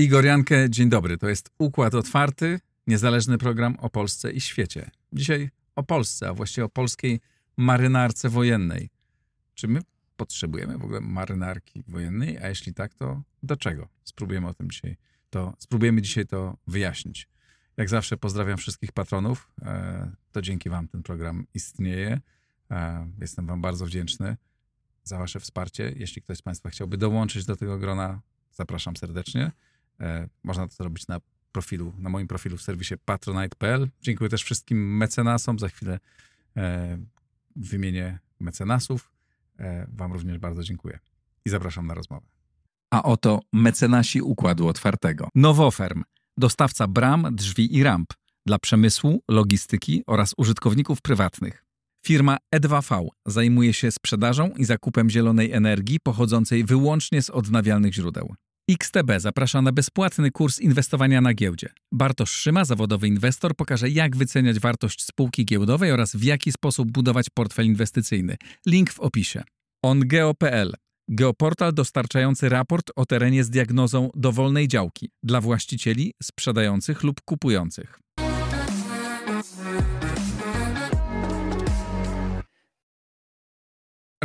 Igor Jankę, dzień dobry. To jest Układ Otwarty, niezależny program o Polsce i świecie. Dzisiaj o Polsce, a właściwie o polskiej marynarce wojennej. Czy my potrzebujemy w ogóle marynarki wojennej? A jeśli tak, to do czego? Spróbujemy o tym dzisiaj to, spróbujemy dzisiaj to wyjaśnić. Jak zawsze pozdrawiam wszystkich patronów. E, to dzięki wam ten program istnieje. E, jestem wam bardzo wdzięczny za wasze wsparcie. Jeśli ktoś z państwa chciałby dołączyć do tego grona, zapraszam serdecznie. E, można to zrobić na profilu, na moim profilu w serwisie patronite.pl. Dziękuję też wszystkim mecenasom. Za chwilę wymienię mecenasów. Wam również bardzo dziękuję i zapraszam na rozmowę. A oto mecenasi Układu Otwartego. Nowoferm, dostawca bram, drzwi i ramp dla przemysłu, logistyki oraz użytkowników prywatnych. Firma E2V zajmuje się sprzedażą i zakupem zielonej energii pochodzącej wyłącznie z odnawialnych źródeł. XTB zaprasza na bezpłatny kurs inwestowania na giełdzie. Bartosz Szyma, zawodowy inwestor, pokaże jak wyceniać wartość spółki giełdowej oraz w jaki sposób budować portfel inwestycyjny. Link w opisie. OnGeo.pl Geoportal dostarczający raport o terenie z diagnozą dowolnej działki dla właścicieli, sprzedających lub kupujących.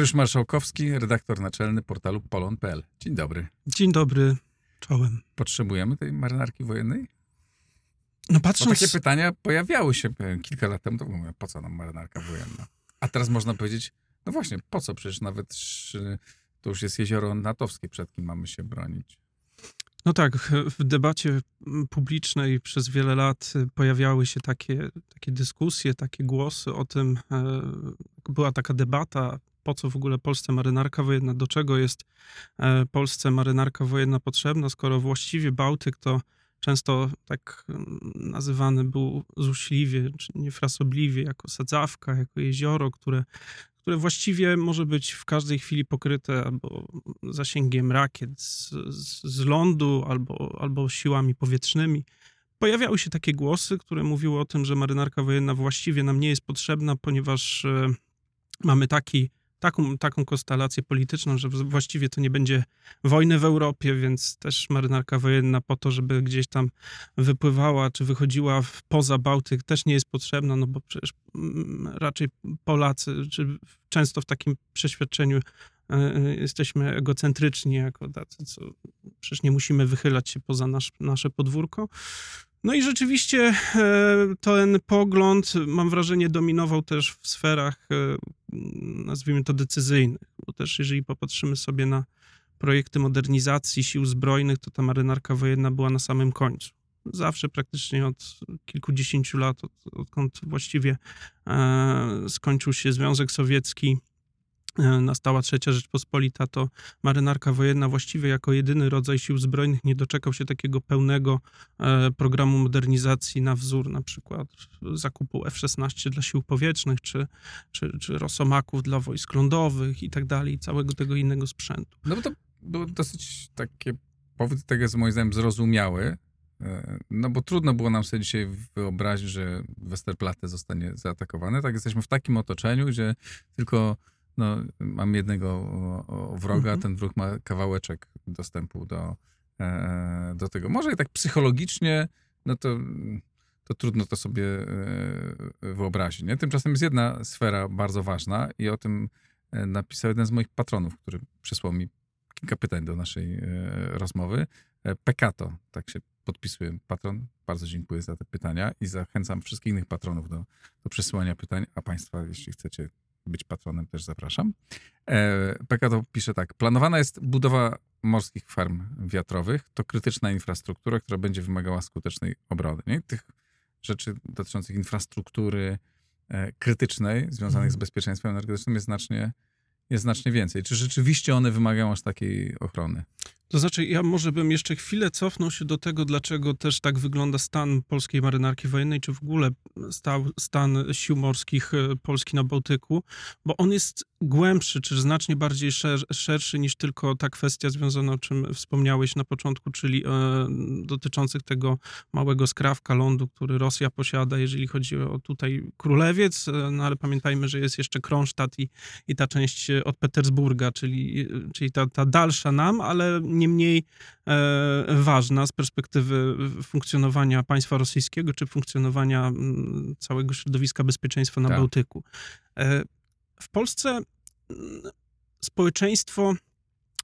Mariusz Marszałkowski, redaktor naczelny portalu polon.pl. Dzień dobry. Dzień dobry, czołem. Potrzebujemy tej marynarki wojennej? No patrząc... Bo takie pytania pojawiały się kilka lat temu, to mówię, po co nam marynarka wojenna? A teraz można powiedzieć, no właśnie, po co? Przecież nawet to już jest jezioro natowskie, przed kim mamy się bronić. No tak, w debacie publicznej przez wiele lat pojawiały się takie, takie dyskusje, takie głosy o tym, e, była taka debata, po co w ogóle Polsce marynarka wojenna, do czego jest e, Polsce marynarka wojenna potrzebna, skoro właściwie Bałtyk to często tak nazywany był złośliwie, czy niefrasobliwie, jako sadzawka, jako jezioro, które które właściwie może być w każdej chwili pokryte albo zasięgiem rakiet z, z lądu, albo, albo siłami powietrznymi. Pojawiały się takie głosy, które mówiły o tym, że marynarka wojenna właściwie nam nie jest potrzebna, ponieważ e, mamy taki taką, taką konstelację polityczną, że właściwie to nie będzie wojny w Europie, więc też marynarka wojenna po to, żeby gdzieś tam wypływała czy wychodziła poza Bałtyk też nie jest potrzebna, no bo przecież mm, raczej Polacy, czy często w takim przeświadczeniu e, e, jesteśmy egocentryczni jako tacy, co przecież nie musimy wychylać się poza nasz, nasze podwórko. No i rzeczywiście e, ten pogląd, mam wrażenie, dominował też w sferach, e, nazwijmy to decyzyjnych, bo też jeżeli popatrzymy sobie na projekty modernizacji sił zbrojnych, to ta marynarka wojenna była na samym końcu. Zawsze praktycznie od kilkudziesięciu lat, od, odkąd właściwie e, skończył się Związek Sowiecki, nastała trzecia Rzeczpospolita, to marynarka wojenna właściwie jako jedyny rodzaj sił zbrojnych nie doczekał się takiego pełnego e, programu modernizacji na wzór na przykład zakupu F-16 dla sił powietrznych, czy, czy, czy Rosomaków dla wojsk lądowych i tak dalej, całego tego innego sprzętu. No bo to było dosyć takie, powód tego jest moim zdaniem zrozumiały, e, no bo trudno było nam sobie dzisiaj wyobrazić, że Westerplatte zostanie zaatakowane. Tak, jesteśmy w takim otoczeniu, gdzie tylko no, mam jednego wroga, mhm. ten wróg ma kawałeczek dostępu do, e, do tego. Może i tak psychologicznie, no to, to trudno to sobie e, wyobrazić. Nie? Tymczasem jest jedna sfera bardzo ważna i o tym e, napisał jeden z moich patronów, który przysłał mi kilka pytań do naszej rozmowy. Pekato, tak się podpisuje patron. Bardzo dziękuję za te pytania i zachęcam wszystkich innych patronów do, do przesyłania pytań, a Państwa, jeśli chcecie być patronem też zapraszam. E, PKO pisze tak. Planowana jest budowa morskich farm wiatrowych. To krytyczna infrastruktura, która będzie wymagała skutecznej obrony. Nie? Tych rzeczy dotyczących infrastruktury e, krytycznej, związanych z mhm. bezpieczeństwem energetycznym jest znacznie, jest znacznie więcej. Czy rzeczywiście one wymagają aż takiej ochrony? To znaczy, ja może bym jeszcze chwilę cofnął się do tego, dlaczego też tak wygląda stan polskiej marynarki wojennej, czy w ogóle stał, stan sił morskich e, Polski na Bałtyku, bo on jest głębszy, czy znacznie bardziej szer, szerszy niż tylko ta kwestia związana, o czym wspomniałeś na początku, czyli e, dotyczących tego małego skrawka lądu, który Rosja posiada, jeżeli chodzi o tutaj Królewiec, e, no ale pamiętajmy, że jest jeszcze Kronstadt i, i ta część od Petersburga, czyli, czyli ta, ta dalsza nam, ale nie mniej e, ważna z perspektywy funkcjonowania państwa rosyjskiego czy funkcjonowania mm, całego środowiska bezpieczeństwa na Tak. Bałtyku. E, w Polsce mm, społeczeństwo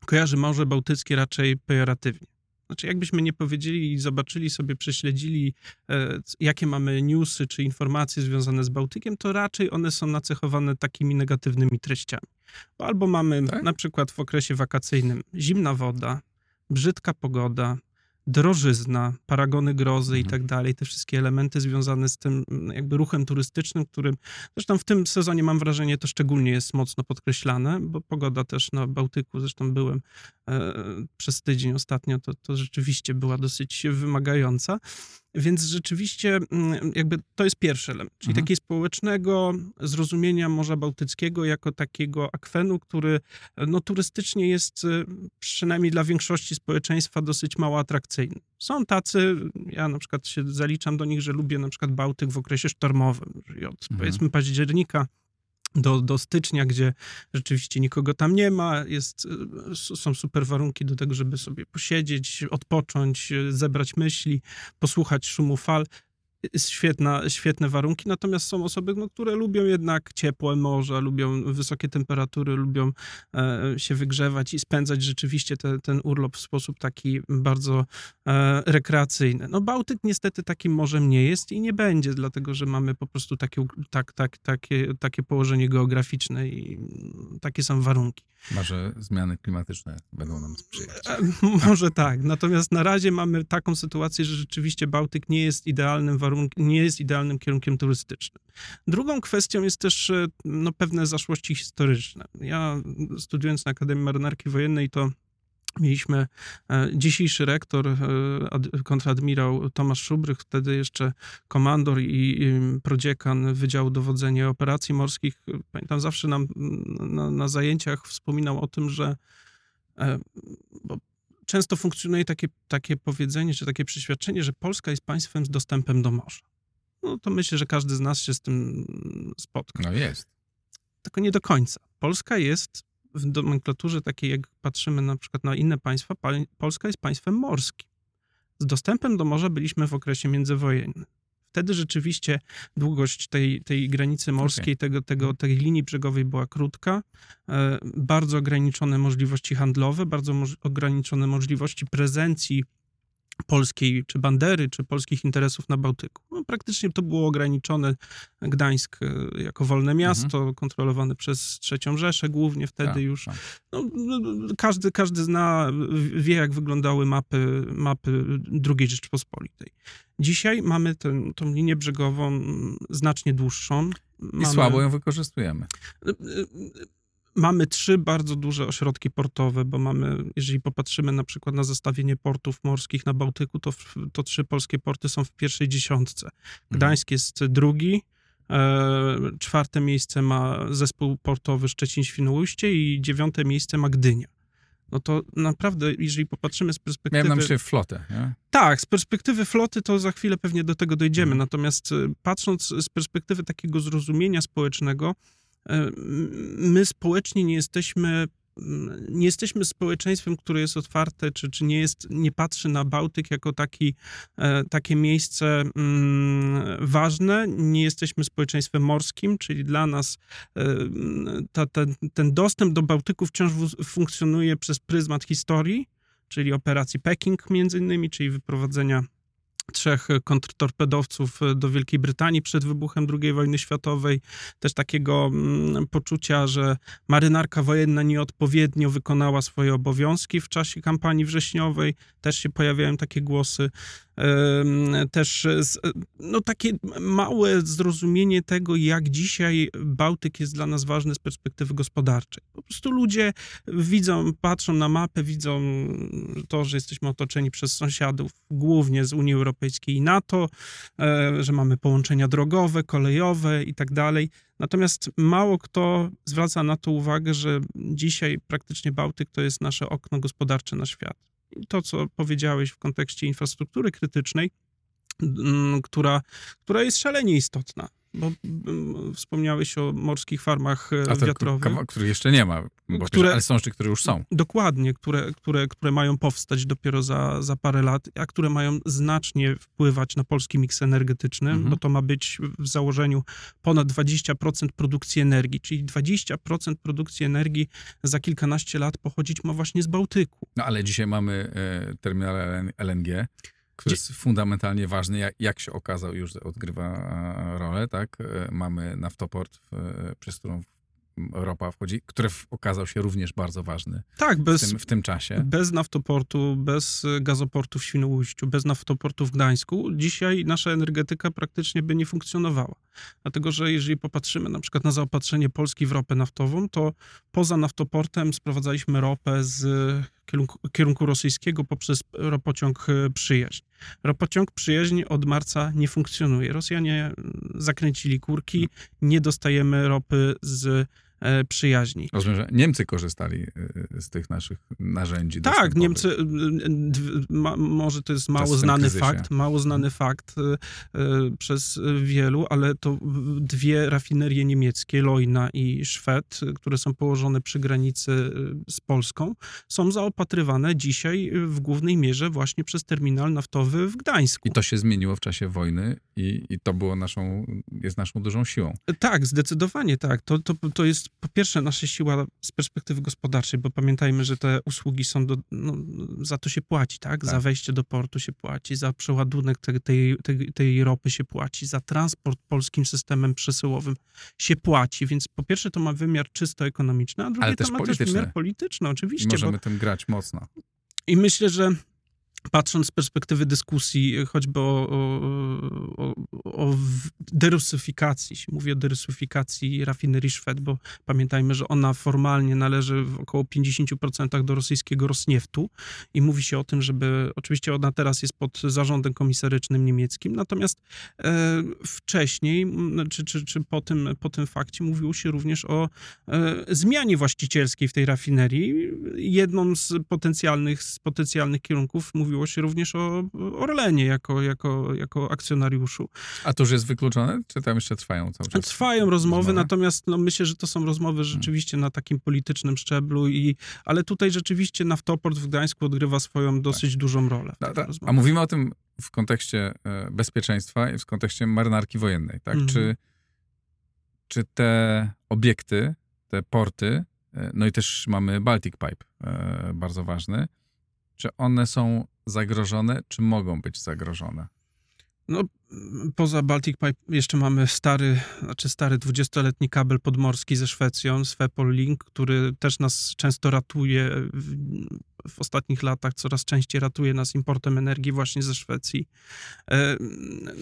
kojarzy Morze Bałtyckie raczej pejoratywnie. Znaczy, jakbyśmy nie powiedzieli i zobaczyli sobie, prześledzili, e, jakie mamy newsy czy informacje związane z Bałtykiem, to raczej one są nacechowane takimi negatywnymi treściami. Bo albo mamy Tak? na przykład w okresie wakacyjnym zimna woda, brzydka pogoda, drożyzna, paragony grozy i Mhm. tak dalej, te wszystkie elementy związane z tym mm, jakby ruchem turystycznym, którym zresztą w tym sezonie mam wrażenie to szczególnie jest mocno podkreślane, bo pogoda też na Bałtyku, zresztą byłem e, przez tydzień ostatnio, to, to rzeczywiście była dosyć wymagająca. Więc rzeczywiście mm, jakby to jest pierwszy element, czyli Mhm. takiego społecznego zrozumienia Morza Bałtyckiego jako takiego akwenu, który no, turystycznie jest y, przynajmniej dla większości społeczeństwa dosyć mało atrakcyjny. Są tacy, ja na przykład się zaliczam do nich, że lubię na przykład Bałtyk w okresie sztormowym, czyli od Mhm. powiedzmy października do, do stycznia, gdzie rzeczywiście nikogo tam nie ma, jest, są super warunki do tego, żeby sobie posiedzieć, odpocząć, zebrać myśli, posłuchać szumu fal. Świetna, świetne warunki, natomiast są osoby, no, które lubią jednak ciepłe morza, lubią wysokie temperatury, lubią e, się wygrzewać i spędzać rzeczywiście te, ten urlop w sposób taki bardzo e, rekreacyjny. No Bałtyk niestety takim morzem nie jest i nie będzie, dlatego że mamy po prostu takie, tak, tak, takie, takie położenie geograficzne i mm, takie są warunki. Może zmiany klimatyczne będą nam sprzyjać. E, Może tak. Natomiast na razie mamy taką sytuację, że rzeczywiście Bałtyk nie jest idealnym warunkiem, nie jest idealnym kierunkiem turystycznym. Drugą kwestią jest też e, no, pewne zaszłości historyczne. Ja studiując na Akademii Marynarki Wojennej, to mieliśmy e, dzisiejszy rektor, e, ad, kontradmirał Tomasz Szubrych, wtedy jeszcze komandor i, prodziekan Wydziału Dowodzenia Operacji Morskich. Pamiętam, zawsze nam na, na zajęciach wspominał o tym, że e, często funkcjonuje takie, takie powiedzenie, czy takie przeświadczenie, że Polska jest państwem z dostępem do morza. No to myślę, że każdy z nas się z tym spotka. No jest. Tylko nie do końca. Polska jest w nomenklaturze takiej, jak patrzymy na przykład na inne państwa, pa- Polska jest państwem morskim. Z dostępem do morza byliśmy w okresie międzywojennym. Wtedy rzeczywiście długość tej, tej granicy morskiej, tego, tego, tej linii brzegowej była krótka, e, bardzo ograniczone możliwości handlowe, bardzo moż- ograniczone możliwości prezencji polskiej, czy bandery, czy polskich interesów na Bałtyku. No, praktycznie to było ograniczone. Gdańsk e, jako wolne miasto, kontrolowane przez trzecią Rzeszę głównie wtedy Tak, już. tak. No, każdy, każdy zna, wie jak wyglądały mapy, mapy II Rzeczpospolitej. Dzisiaj mamy tę, tą linię brzegową mm, znacznie dłuższą. I Mamy- słabo ją wykorzystujemy. Mamy trzy bardzo duże ośrodki portowe, bo mamy, jeżeli popatrzymy na przykład na zestawienie portów morskich na Bałtyku, to, to trzy polskie porty są w pierwszej dziesiątce. Gdańsk jest drugi, e, czwarte miejsce ma zespół portowy Szczecin-Świnoujście i dziewiąte miejsce ma Gdynia. No to naprawdę, jeżeli popatrzymy z perspektywy... Miałem na myśli flotę, nie? Tak, z perspektywy floty to za chwilę pewnie do tego dojdziemy. Mhm. Natomiast y, patrząc z perspektywy takiego zrozumienia społecznego, my społecznie nie jesteśmy, nie jesteśmy społeczeństwem, które jest otwarte, czy, czy nie, jest, nie patrzy na Bałtyk jako taki, e, takie miejsce mm, ważne. Nie jesteśmy społeczeństwem morskim, czyli dla nas e, ta, ten, ten dostęp do Bałtyku wciąż funkcjonuje przez pryzmat historii czyli operacji Peking między innymi, czyli wyprowadzenia trzech kontrtorpedowców do Wielkiej Brytanii przed wybuchem II wojny światowej. Też takiego mm, poczucia, że marynarka wojenna nieodpowiednio wykonała swoje obowiązki w czasie kampanii wrześniowej. Też się pojawiają takie głosy. Też no, takie małe zrozumienie tego, jak dzisiaj Bałtyk jest dla nas ważny z perspektywy gospodarczej. Po prostu ludzie widzą, patrzą na mapę, widzą to, że jesteśmy otoczeni przez sąsiadów, głównie z Unii Europejskiej i NATO, e, że mamy połączenia drogowe, kolejowe i tak dalej. Natomiast mało kto zwraca na to uwagę, że dzisiaj praktycznie Bałtyk to jest nasze okno gospodarcze na świat. To, co powiedziałeś w kontekście infrastruktury krytycznej, mm, która, która jest szalenie istotna. Bo mm, wspomniałeś o morskich farmach e, A to wiatrowych. których jeszcze nie ma, bo Które- ale są jeszcze, które już są. Dokładnie, które, które, które mają powstać dopiero za, za parę lat, a które mają znacznie wpływać na polski miks energetyczny, Mhm. bo to ma być w założeniu ponad 20% produkcji energii, czyli 20% produkcji energii za kilkanaście lat pochodzić ma właśnie z Bałtyku. No ale dzisiaj mamy e, terminal LN- LNG, który jest fundamentalnie ważny, jak, jak się okazał, już odgrywa e, rolę, tak? E, mamy naftoport, e, przez którą ropa wchodzi, który w- okazał się również bardzo ważny Tak, w bez, tym, w tym czasie. Bez naftoportu, bez gazoportu w Świnoujściu, bez naftoportu w Gdańsku, dzisiaj nasza energetyka praktycznie by nie funkcjonowała. Dlatego, że jeżeli popatrzymy na przykład na zaopatrzenie Polski w ropę naftową, to poza naftoportem sprowadzaliśmy ropę z kierunku, kierunku rosyjskiego poprzez ropociąg y, Przyjaźń. Ropociąg Przyjaźń od marca nie funkcjonuje. Rosjanie mm, zakręcili kurki, nie dostajemy ropy z e, Przyjaźni. Rozumiem, że Niemcy korzystali e, z tych naszych narzędzi. Tak. Niemcy, ma, może to jest mało tym znany kryzysie. fakt, mało znany fakt przez wielu, ale to dwie rafinerie niemieckie, Leuna i Szwed, y, które są położone przy granicy z Polską, są zaopatrywane dzisiaj w głównej mierze właśnie przez terminal naftowy w Gdańsku. I to się zmieniło w czasie wojny i, i to było naszą, jest naszą dużą siłą. Tak, zdecydowanie tak. To, to, to jest po pierwsze nasza siła z perspektywy gospodarczej, bo pamiętajmy, że te usługi są do, no, za to się płaci, tak? Za Tak. wejście do portu się płaci, za przeładunek te, tej, tej, tej ropy się płaci, za transport polskim systemem przesyłowym się płaci, więc po pierwsze to ma wymiar czysto ekonomiczny, a drugie to ma też wymiar polityczny, I oczywiście, bo możemy tym grać mocno. i myślę, że patrząc z perspektywy dyskusji, choćby o, o, o, o w- derusyfikacji, się mówi o derusyfikacji rafinerii Szwed, bo pamiętajmy, że ona formalnie należy w około 50% do rosyjskiego Rosnieftu i mówi się o tym, żeby, oczywiście ona teraz jest pod zarządem komisarycznym niemieckim, natomiast e, wcześniej, czy, czy, czy po, tym, po tym fakcie mówiło się również o e, zmianie właścicielskiej w tej rafinerii. Jedną z potencjalnych, z potencjalnych kierunków mówiło się również o Orlenie jako, jako, jako akcjonariuszu. A to już jest wykluczone, czy tam jeszcze trwają cały czas? Trwają rozmowy, rozmowy? natomiast no, myślę, że to są rozmowy rzeczywiście na takim politycznym szczeblu, i, ale tutaj rzeczywiście naftoport w Gdańsku odgrywa swoją dosyć dużą rolę. Tych ta- a mówimy o tym w kontekście e, bezpieczeństwa i w kontekście marynarki wojennej, tak? Mhm. Czy, czy te obiekty, te porty, e, no i też mamy Baltic Pipe, e, bardzo ważny, czy one są zagrożone, czy mogą być zagrożone? No, poza Baltic Pipe jeszcze mamy stary, znaczy stary 20-letni kabel podmorski ze Szwecją, Swepol Link, który też nas często ratuje w, w ostatnich latach, coraz częściej ratuje nas importem energii właśnie ze Szwecji. E,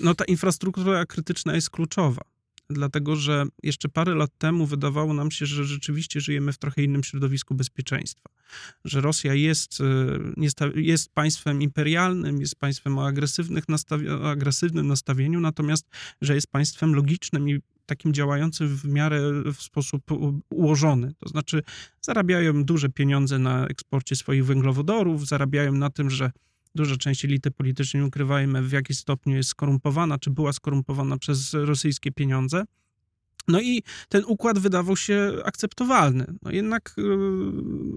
No ta infrastruktura krytyczna jest kluczowa. Dlatego, że jeszcze parę lat temu wydawało nam się, że rzeczywiście żyjemy w trochę innym środowisku bezpieczeństwa. Że Rosja jest, niesta- jest państwem imperialnym, jest państwem o agresywnych nastawi- o agresywnym nastawieniu, natomiast że jest państwem logicznym i takim działającym w miarę w sposób ułożony. To znaczy zarabiają duże pieniądze na eksporcie swoich węglowodorów, zarabiają na tym, że duża część elity politycznej, nie ukrywajmy, w jakiś stopniu jest skorumpowana, czy była skorumpowana przez rosyjskie pieniądze. No i ten układ wydawał się akceptowalny. No jednak y,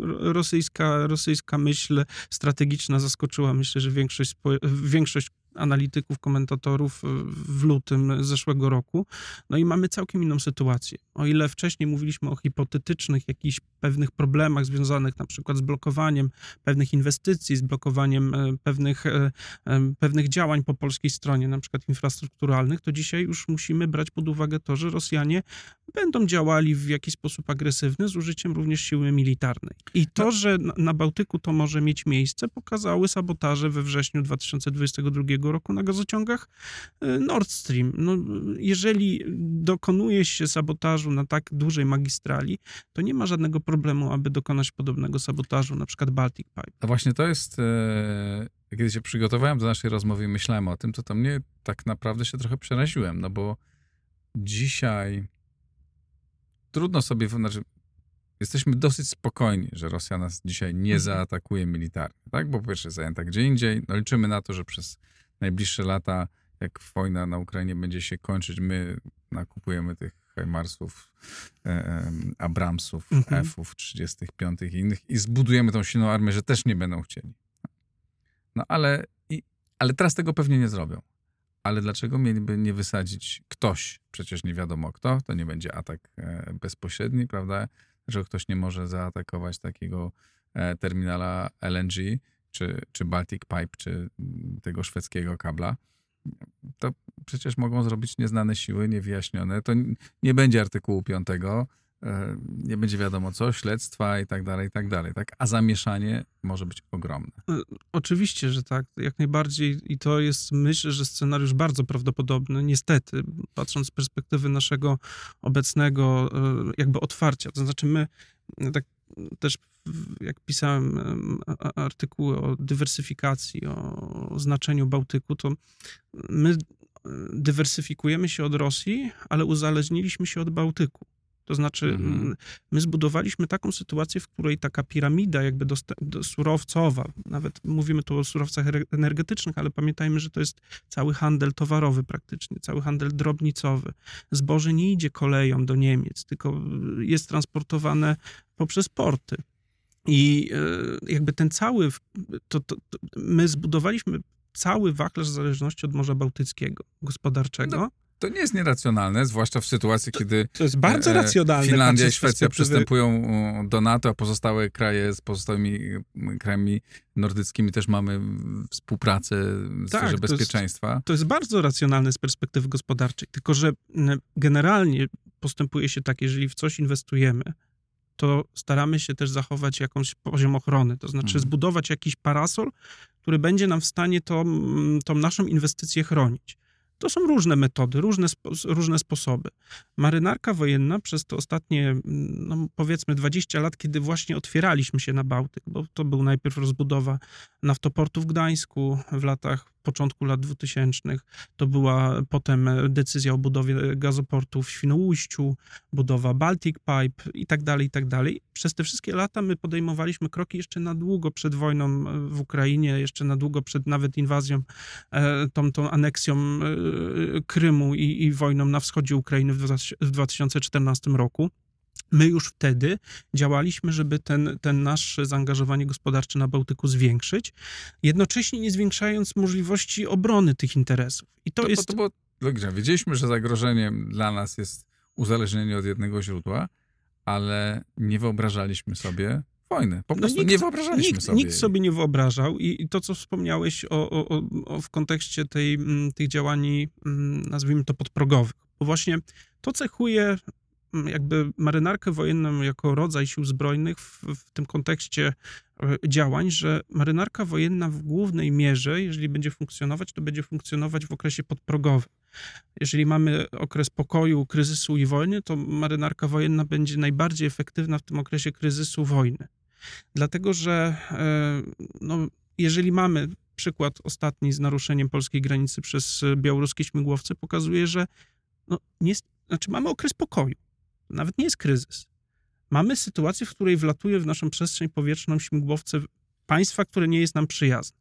ro- rosyjska, rosyjska myśl strategiczna zaskoczyła, myślę, że większość, większość analityków, komentatorów y, w lutym zeszłego roku. No i mamy całkiem inną sytuację. O ile wcześniej mówiliśmy o hipotetycznych jakichś pewnych problemach związanych na przykład z blokowaniem pewnych inwestycji, z blokowaniem e, pewnych, em, pewnych działań po polskiej stronie, na przykład infrastrukturalnych, to dzisiaj już musimy brać pod uwagę to, że Rosjanie będą działali w jakiś sposób agresywny z użyciem również siły militarnej. I to, że na- Bałtyku to może mieć miejsce, pokazały sabotaże we wrześniu 2022 roku na gazociągach e, Nord Stream. No, jeżeli dokonuje się sabotażu na tak dużej magistrali, to nie ma żadnego problemu, aby dokonać podobnego sabotażu, na przykład Baltic Pipe. A właśnie to jest, kiedy się przygotowałem do naszej rozmowy i myślałem o tym, to to mnie tak naprawdę się trochę przeraziłem, no bo dzisiaj trudno sobie, znaczy jesteśmy dosyć spokojni, że Rosja nas dzisiaj nie Mhm. zaatakuje militarnie, tak? Bo po pierwsze zajęta gdzie indziej, no liczymy na to, że przez najbliższe lata jak wojna na Ukrainie będzie się kończyć, my nakupujemy tych Heimarsów, e, Abramsów, Mhm. F-ów 35 i innych i zbudujemy tą silną armię, że też nie będą chcieli. No ale, i, ale teraz tego pewnie nie zrobią. Ale dlaczego mieliby nie wysadzić ktoś? Przecież nie wiadomo kto, to nie będzie atak e, bezpośredni, prawda? Że ktoś nie może zaatakować takiego e, terminala LNG, czy, czy Baltic Pipe, czy mm, tego szwedzkiego kabla. To przecież mogą zrobić nieznane siły, niewyjaśnione. To nie będzie artykułu 5, e, nie będzie wiadomo co, śledztwa i tak dalej, i tak dalej. Tak? A zamieszanie może być ogromne. Oczywiście, że tak, jak najbardziej. I to jest, myślę, że scenariusz bardzo prawdopodobny, niestety, patrząc z perspektywy naszego obecnego e, jakby otwarcia. To znaczy my, e, tak też jak pisałem artykuły o dywersyfikacji, o znaczeniu Bałtyku, to my e, dywersyfikujemy się od Rosji, ale uzależniliśmy się od Bałtyku. To znaczy, Mhm. my zbudowaliśmy taką sytuację, w której taka piramida jakby dosta- surowcowa, nawet mówimy tu o surowcach energetycznych, ale pamiętajmy, że to jest cały handel towarowy praktycznie, cały handel drobnicowy. Zboże nie idzie koleją do Niemiec, tylko jest transportowane poprzez porty. I e, jakby ten cały, w- to, to, to my zbudowaliśmy cały wachlarz zależności od Morza Bałtyckiego, gospodarczego. No, To nie jest nieracjonalne, zwłaszcza w sytuacji, kiedy to jest bardzo e, racjonalne. Finlandia i Szwecja przystępują o, do NATO, a pozostałe kraje z pozostałymi krajami nordyckimi też mamy współpracę w Tak, sferze to jest- bezpieczeństwa. To jest bardzo racjonalne z perspektywy gospodarczej, tylko że generalnie postępuje się tak, jeżeli w coś inwestujemy, to staramy się też zachować jakąś poziom ochrony, to znaczy Mhm. zbudować jakiś parasol, który będzie nam w stanie tą, tą naszą inwestycję chronić. To są różne metody, różne, różne sposoby. Marynarka wojenna przez te ostatnie, mm, no powiedzmy 20 lat, kiedy właśnie otwieraliśmy się na Bałtyk, bo to był najpierw rozbudowa naftoportu w Gdańsku w latach, początku lat 2000. To była potem decyzja o budowie gazoportu w Świnoujściu, budowa Baltic Pipe i tak dalej, i tak dalej. Przez te wszystkie lata my podejmowaliśmy kroki jeszcze na długo przed wojną w Ukrainie, jeszcze na długo przed nawet inwazją, e, tą, tą aneksją e, Krymu i, i wojną na wschodzie Ukrainy w 2014 roku. My już wtedy działaliśmy, żeby ten, ten nasze zaangażowanie gospodarcze na Bałtyku zwiększyć, jednocześnie nie zwiększając możliwości obrony tych interesów. I to To, jest. to było logiczne. Wiedzieliśmy, że zagrożeniem dla nas jest uzależnienie od jednego źródła, ale nie wyobrażaliśmy sobie wojny. Po No prostu nikt- nie wyobrażaliśmy Nikt, sobie. nikt sobie nie wyobrażał i, to, co wspomniałeś o, o, o, w kontekście tej, mm, tych działań, mm, nazwijmy to podprogowych, bo właśnie to cechuje jakby marynarkę wojenną jako rodzaj sił zbrojnych w, w tym kontekście e, działań, że marynarka wojenna w głównej mierze, jeżeli będzie funkcjonować, to będzie funkcjonować w okresie podprogowym. Jeżeli mamy okres pokoju, kryzysu i wojny, to marynarka wojenna będzie najbardziej efektywna w tym okresie kryzysu wojny. Dlatego, że e, no, jeżeli mamy przykład ostatni z naruszeniem polskiej granicy przez e, białoruskie śmigłowce, pokazuje, że no, nie znaczy mamy okres pokoju. Nawet nie jest kryzys. Mamy sytuację, w której wlatuje w naszą przestrzeń powietrzną śmigłowce państwa, które nie jest nam przyjazne.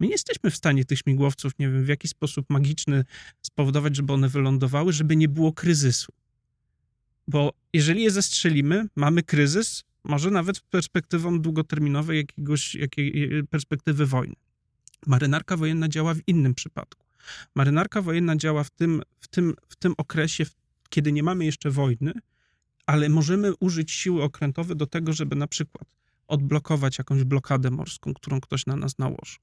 My nie jesteśmy w stanie tych śmigłowców, nie wiem, w jakiś sposób magiczny spowodować, żeby one wylądowały, żeby nie było kryzysu. Bo jeżeli je zestrzelimy, mamy kryzys, może nawet perspektywą długoterminowej jakiegoś, jakiej perspektywy wojny. Marynarka wojenna działa w innym przypadku. Marynarka wojenna działa w tym, w tym, w tym okresie, kiedy nie mamy jeszcze wojny, ale możemy użyć siły okrętowe do tego, żeby na przykład odblokować jakąś blokadę morską, którą ktoś na nas nałożył.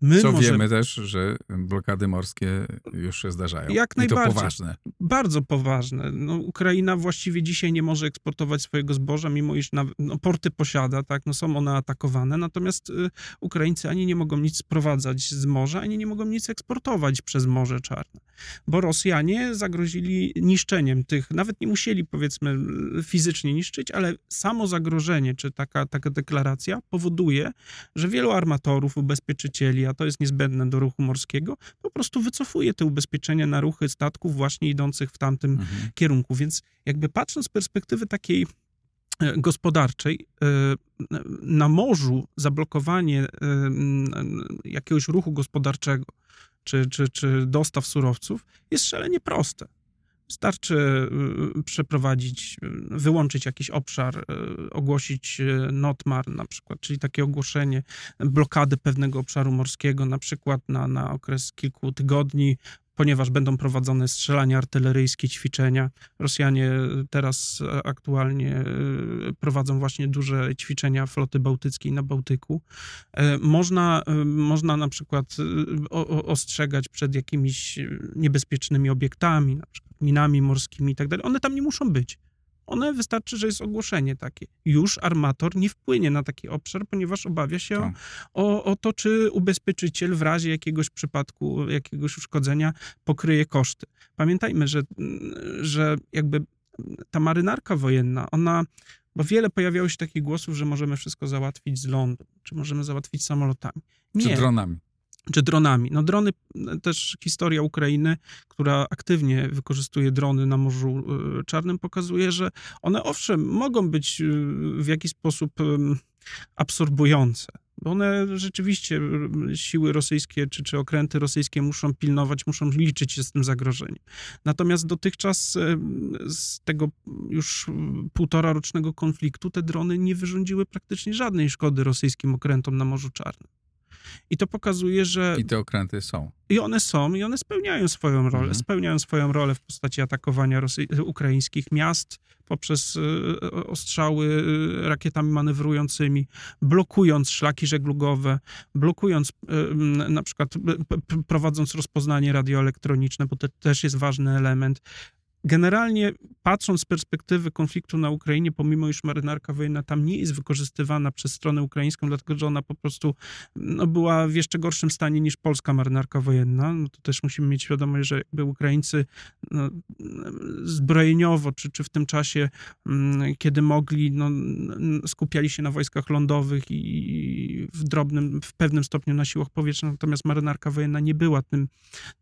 My Co wiemy też, że blokady morskie już się zdarzają. Jak I to najbardziej. poważne. bardzo poważne. No, Ukraina właściwie dzisiaj nie może eksportować swojego zboża, mimo iż na, no, porty posiada, tak, no, są one atakowane, natomiast y, Ukraińcy ani nie mogą nic sprowadzać z morza, ani nie mogą nic eksportować przez Morze Czarne, bo Rosjanie zagrozili niszczeniem tych, nawet nie musieli powiedzmy fizycznie niszczyć, ale samo zagrożenie, czy taka, taka deklaracja powoduje, że wielu armatorów, ubezpieczycieli, a to jest niezbędne do ruchu morskiego, po prostu wycofuje te ubezpieczenia na ruchy statków właśnie idących w tamtym Mhm. kierunku. Więc jakby patrząc z perspektywy takiej e, gospodarczej, e, na morzu zablokowanie e, jakiegoś ruchu gospodarczego, czy, czy, czy dostaw surowców jest szalenie proste. Wystarczy y, przeprowadzić, y, wyłączyć jakiś obszar, y, ogłosić y, NOTMAR na przykład, czyli takie ogłoszenie blokady pewnego obszaru morskiego, na przykład na, na okres kilku tygodni, ponieważ będą prowadzone strzelania artyleryjskie, ćwiczenia. Rosjanie teraz aktualnie e, prowadzą właśnie duże ćwiczenia floty bałtyckiej na Bałtyku. E, Można, e, można na przykład o- ostrzegać przed jakimiś niebezpiecznymi obiektami, na przykład minami morskimi i tak dalej. One tam nie muszą być. One wystarczy, że jest ogłoszenie takie. Już armator nie wpłynie na taki obszar, ponieważ obawia się o, Tak. o, o to, czy ubezpieczyciel w razie jakiegoś przypadku, jakiegoś uszkodzenia pokryje koszty. Pamiętajmy, że, że jakby ta marynarka wojenna, ona, bo wiele pojawiało się takich głosów, że możemy wszystko załatwić z lądu, czy możemy załatwić samolotami. Czy Nie, dronami. Czy dronami. No drony, e, też historia Ukrainy, która aktywnie wykorzystuje drony na Morzu e, Czarnym, pokazuje, że one owszem mogą być e, w jakiś sposób absorbujące. Bo one rzeczywiście, siły rosyjskie czy, czy okręty rosyjskie muszą pilnować, muszą liczyć się z tym zagrożeniem. Natomiast dotychczas z tego już półtora rocznego konfliktu te drony nie wyrządziły praktycznie żadnej szkody rosyjskim okrętom na Morzu Czarnym. I to pokazuje, że I te okręty są. i one są, i one spełniają swoją rolę. Mhm. Spełniają swoją rolę w postaci atakowania Rosy- ukraińskich miast poprzez y, ostrzały y, rakietami manewrującymi, blokując szlaki żeglugowe, blokując y, na przykład prowadząc rozpoznanie radioelektroniczne, bo to też jest ważny element. Generalnie patrząc z perspektywy konfliktu na Ukrainie, pomimo już marynarka wojenna tam nie jest wykorzystywana przez stronę ukraińską, dlatego że ona po prostu no, była w jeszcze gorszym stanie niż polska marynarka wojenna. No, to też musimy mieć świadomość, że jakby Ukraińcy no, zbrojeniowo, czy, czy w tym czasie, mm, kiedy mogli, no, skupiali się na wojskach lądowych i w drobnym, w pewnym stopniu na siłach powietrznych, natomiast marynarka wojenna nie była tym,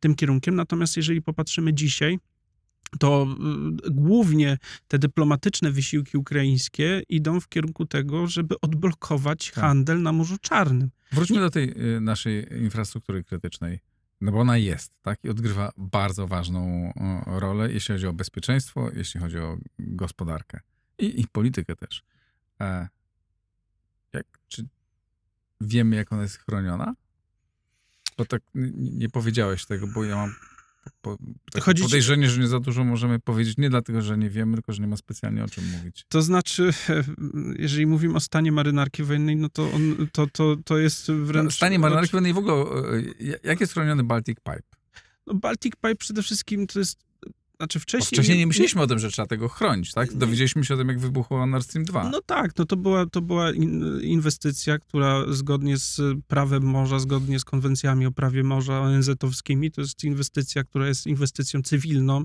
tym kierunkiem. Natomiast jeżeli popatrzymy dzisiaj, to y, głównie te dyplomatyczne wysiłki ukraińskie idą w kierunku tego, żeby odblokować Tak. handel na Morzu Czarnym. Wróćmy do tej y, naszej infrastruktury krytycznej. No bo ona jest, tak? I odgrywa bardzo ważną rolę, jeśli chodzi o bezpieczeństwo, jeśli chodzi o gospodarkę i, i politykę też. E, jak, czy wiemy, jak ona jest chroniona? Bo tak nie powiedziałeś tego, bo ja mam po, Chodzi podejrzenie, że nie za dużo możemy powiedzieć, nie dlatego, że nie wiemy, tylko że nie ma specjalnie o czym mówić. To znaczy, jeżeli mówimy o stanie marynarki wojennej, no to, on, to, to, to jest wręcz... Stanie marynarki wojennej w ogóle, e, jak jest chroniony Baltic Pipe? No Baltic Pipe przede wszystkim to jest... Znaczy Bo wcześniej... wcześniej nie myśleliśmy o tym, że trzeba tego chronić, tak? Dowiedzieliśmy się o tym, jak wybuchło Nord Stream 2. No tak, no to była, to była in, inwestycja, która zgodnie z prawem morza, zgodnie z konwencjami o prawie morza ONZ-owskimi, to jest inwestycja, która jest inwestycją cywilną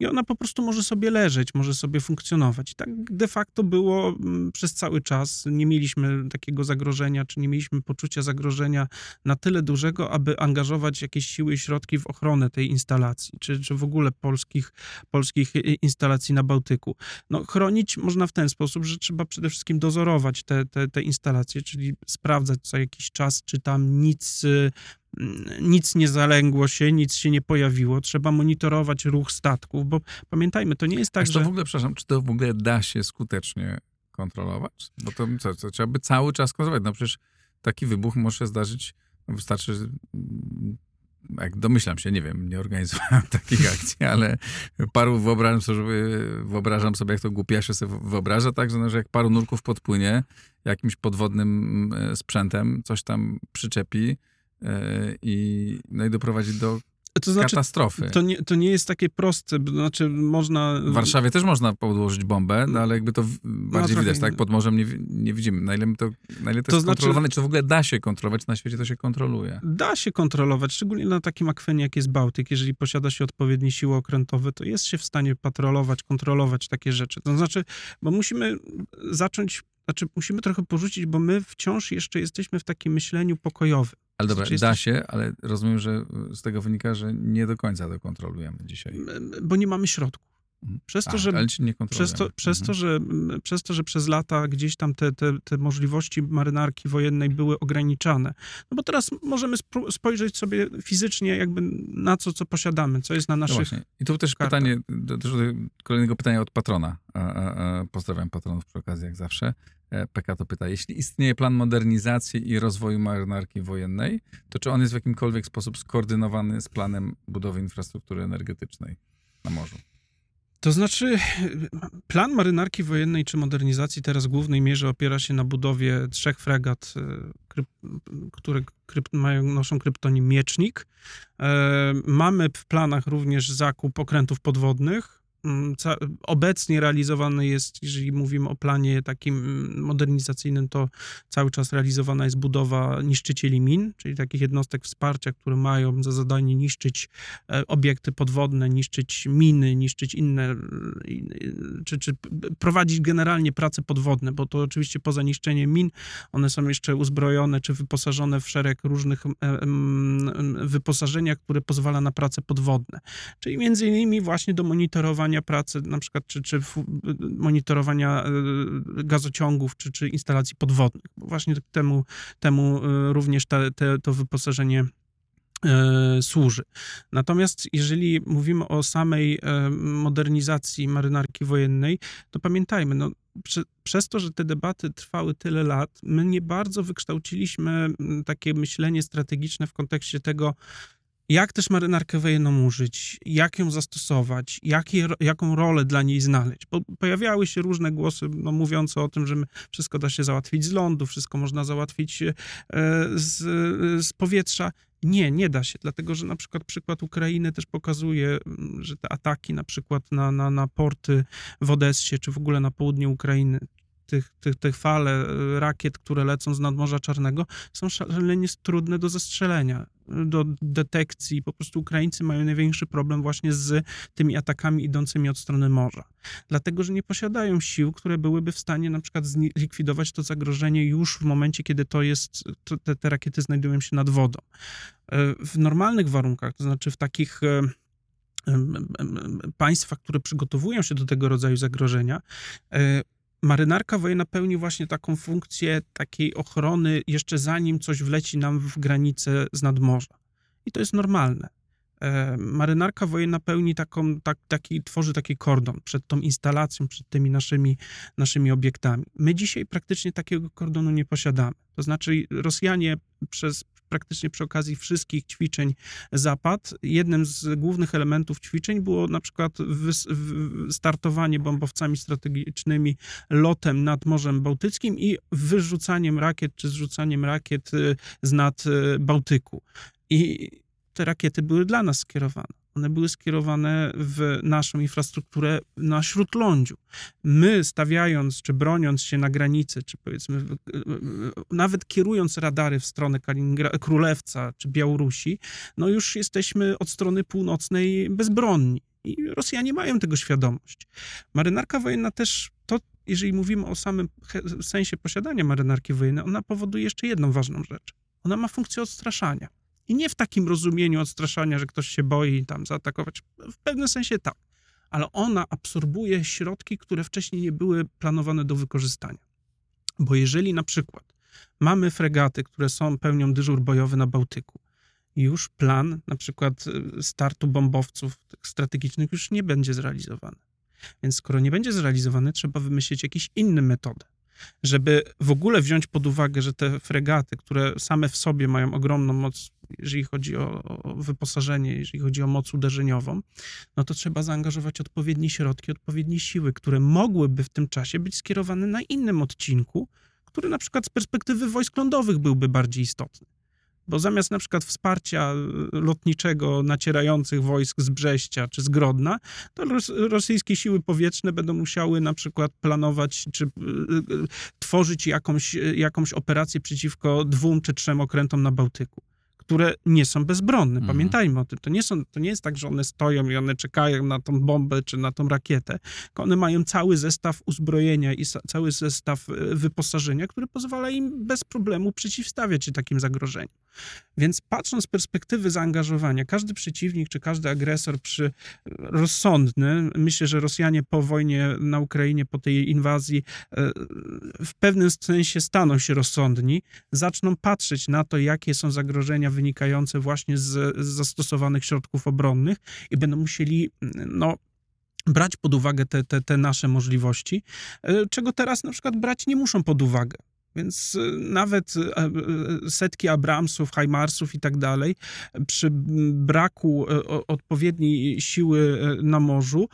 i ona po prostu może sobie leżeć, może sobie funkcjonować. I tak de facto było mm, przez cały czas. Nie mieliśmy takiego zagrożenia, czy nie mieliśmy poczucia zagrożenia na tyle dużego, aby angażować jakieś siły i środki w ochronę tej instalacji, czy, czy w ogóle polskich, polskich i- instalacji na Bałtyku. No, chronić można w ten sposób, że trzeba przede wszystkim dozorować te, te, te instalacje, czyli sprawdzać co jakiś czas, czy tam nic, y, mm, nic nie zalęgło się, nic się nie pojawiło. Trzeba monitorować ruch statków, bo pamiętajmy, to nie jest Tak, czy to że... w ogóle, przepraszam, czy to w ogóle da się skutecznie kontrolować? Bo to co, co trzeba by cały czas kontrolować. No przecież taki wybuch może się zdarzyć, no wystarczy, mm, jak domyślam się, nie wiem, nie organizowałem takich akcji, ale paru wyobrażam sobie, wyobrażam sobie jak to głupia się sobie wyobraża, tak, że, no, że jak paru nurków podpłynie jakimś podwodnym e, sprzętem, coś tam przyczepi e, i, no i doprowadzi do To znaczy, katastrofy. to nie, to nie jest takie proste, znaczy można... W Warszawie też można podłożyć bombę, no ale jakby to w- bardziej trochę widać, tak? Pod morzem nie, nie widzimy. Na ile, to, na ile to, To jest znaczy- kontrolowane, czy to w ogóle da się kontrolować? Na świecie to się kontroluje. Da się kontrolować, szczególnie na takim akwenie jak jest Bałtyk. Jeżeli posiada się odpowiednie siły okrętowe, to jest się w stanie patrolować, kontrolować takie rzeczy. To znaczy, bo musimy zacząć, znaczy musimy trochę porzucić, bo my wciąż jeszcze jesteśmy w takim myśleniu pokojowym. Ale dobra, Znaczy, da jesteś- się, ale rozumiem, że z tego wynika, że nie do końca to kontrolujemy dzisiaj. bo nie mamy środków. Przez to, A, że. Przez to, przez, Mhm. to, że, przez to, że przez lata gdzieś tam te, te, te możliwości marynarki wojennej były ograniczane. No bo teraz możemy spojrzeć sobie fizycznie jakby na co, co posiadamy, co jest na No naszych... właśnie. I tu też kartach. pytanie, do kolejnego pytania od patrona. E, e, e, pozdrawiam patronów przy okazji, jak zawsze. PK to pyta, jeśli istnieje plan modernizacji i rozwoju marynarki wojennej, to czy on jest w jakimkolwiek sposób skoordynowany z planem budowy infrastruktury energetycznej na morzu? To znaczy, plan marynarki wojennej czy modernizacji teraz w głównej mierze opiera się na budowie trzech fregat, e, kryp, które kryp, mają, noszą kryptonim Miecznik. E, mamy w planach również zakup okrętów podwodnych. Mm, obecnie realizowany jest, jeżeli mówimy o planie takim mm, modernizacyjnym, to cały czas realizowana jest budowa niszczycieli min, czyli takich jednostek wsparcia, które mają za zadanie niszczyć e, obiekty podwodne, niszczyć miny, niszczyć inne, e, czy, czy prowadzić generalnie prace podwodne, bo to oczywiście poza niszczeniem min, one są jeszcze uzbrojone czy wyposażone w szereg różnych em, wyposażenia, które pozwala na prace podwodne. Czyli między innymi właśnie do monitorowania pracy, na przykład, czy, czy monitorowania e, gazociągów, czy, czy instalacji podwodnych. Właśnie temu, temu e, również te, to wyposażenie e, służy. Natomiast jeżeli mówimy o samej modernizacji marynarki wojennej, to pamiętajmy, no, prze, przez to, że te debaty trwały tyle lat, my nie bardzo wykształciliśmy takie myślenie strategiczne w kontekście tego, jak też marynarkę wojenną użyć, jak ją zastosować, jakie, jaką rolę dla niej znaleźć. Bo pojawiały się różne głosy no, mówiące o tym, że wszystko da się załatwić z lądu, wszystko można załatwić e, z, z powietrza. Nie, nie da się, dlatego że na przykład przykład Ukrainy też pokazuje, mm, że te ataki na przykład na, na, na porty w Odessie, czy w ogóle na południe Ukrainy, tych, tych, te fale e, rakiet, które lecą z nadmorza Czarnego, są szalenie trudne do zestrzelenia, do detekcji. Po prostu Ukraińcy mają największy problem właśnie z tymi atakami idącymi od strony morza. Dlatego, że nie posiadają sił, które byłyby w stanie na przykład zlikwidować to zagrożenie już w momencie, kiedy to jest, to te, te rakiety znajdują się nad wodą. E, W normalnych warunkach, to znaczy w takich państwach, które przygotowują się do tego rodzaju zagrożenia, marynarka wojenna pełni właśnie taką funkcję takiej ochrony, jeszcze zanim coś wleci nam w granicę z nadmorza. I to jest normalne. E, Marynarka wojenna pełni taką, tak, taki, tworzy taki kordon przed tą instalacją, przed tymi naszymi, naszymi obiektami. My dzisiaj praktycznie takiego kordonu nie posiadamy. To znaczy Rosjanie przez praktycznie przy okazji wszystkich ćwiczeń Zapad, jednym z głównych elementów ćwiczeń było na przykład startowanie bombowcami strategicznymi lotem nad Morzem Bałtyckim i wyrzucaniem rakiet czy zrzucaniem rakiet y, z nad y, Bałtyku. I te rakiety były dla nas skierowane. One były skierowane w naszą infrastrukturę na śródlądziu. My stawiając, czy broniąc się na granicy, czy powiedzmy, nawet kierując radary w stronę Kaliningra- Królewca czy Białorusi, no już jesteśmy od strony północnej bezbronni. I Rosjanie mają tego świadomość. Marynarka wojenna też, to jeżeli mówimy o samym sensie posiadania marynarki wojennej, ona powoduje jeszcze jedną ważną rzecz. Ona ma funkcję odstraszania. I nie w takim rozumieniu odstraszania, że ktoś się boi tam zaatakować. W pewnym sensie tak. Ale ona absorbuje środki, które wcześniej nie były planowane do wykorzystania. Bo jeżeli na przykład mamy fregaty, które są pełnią dyżur bojowy na Bałtyku, już plan na przykład y, startu bombowców strategicznych już nie będzie zrealizowany. Więc skoro nie będzie zrealizowany, trzeba wymyślić jakieś inne metody, żeby w ogóle wziąć pod uwagę, że te fregaty, które same w sobie mają ogromną moc, jeżeli chodzi o, o wyposażenie, jeżeli chodzi o moc uderzeniową, no to trzeba zaangażować odpowiednie środki, odpowiednie siły, które mogłyby w tym czasie być skierowane na innym odcinku, który na przykład z perspektywy wojsk lądowych byłby bardziej istotny. Bo zamiast na przykład wsparcia y, lotniczego nacierających wojsk z Brześcia czy z Grodna, to ros- rosyjskie siły powietrzne będą musiały na przykład planować czy y, y, tworzyć jakąś, jakąś operację przeciwko dwóm czy trzem okrętom na Bałtyku, które nie są bezbronne. Mhm. Pamiętajmy o tym. To nie, są, to nie jest tak, że one stoją i one czekają na tą bombę czy na tą rakietę, one mają cały zestaw uzbrojenia i cały zestaw wyposażenia, który pozwala im bez problemu przeciwstawiać się takim zagrożeniom. Więc patrząc z perspektywy zaangażowania, każdy przeciwnik czy każdy agresor przy rozsądny, myślę, że Rosjanie po wojnie na Ukrainie, po tej inwazji, e, w pewnym sensie staną się rozsądni, zaczną patrzeć na to, jakie są zagrożenia wynikające właśnie z, z zastosowanych środków obronnych i będą musieli, no, brać pod uwagę te, te, te nasze możliwości, e, czego teraz na przykład brać nie muszą pod uwagę. Więc e, nawet e, setki Abramsów, Hajmarsów i tak dalej, przy braku odpowiedniej siły na morzu,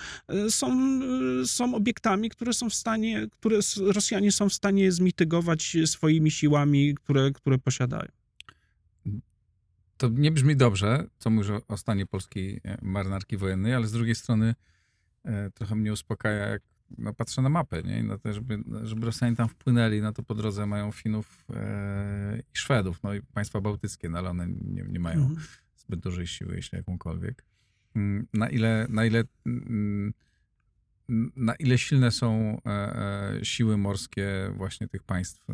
są, są obiektami, które są w stanie, które Rosjanie są w stanie zmitygować swoimi siłami, które, które posiadają. To nie brzmi dobrze, co mówisz o stanie polskiej marynarki wojennej, ale z drugiej strony E, trochę mnie uspokaja, jak no, patrzę na mapę, nie? I na to, żeby, żeby Rosjanie tam wpłynęli, no to po drodze mają Finów e, i Szwedów, no i państwa bałtyckie, no ale one nie, nie mają mhm. zbyt dużej siły, jeśli jakąkolwiek. Mm, na ile, na ile, mm, na ile silne są e, e, siły morskie właśnie tych państw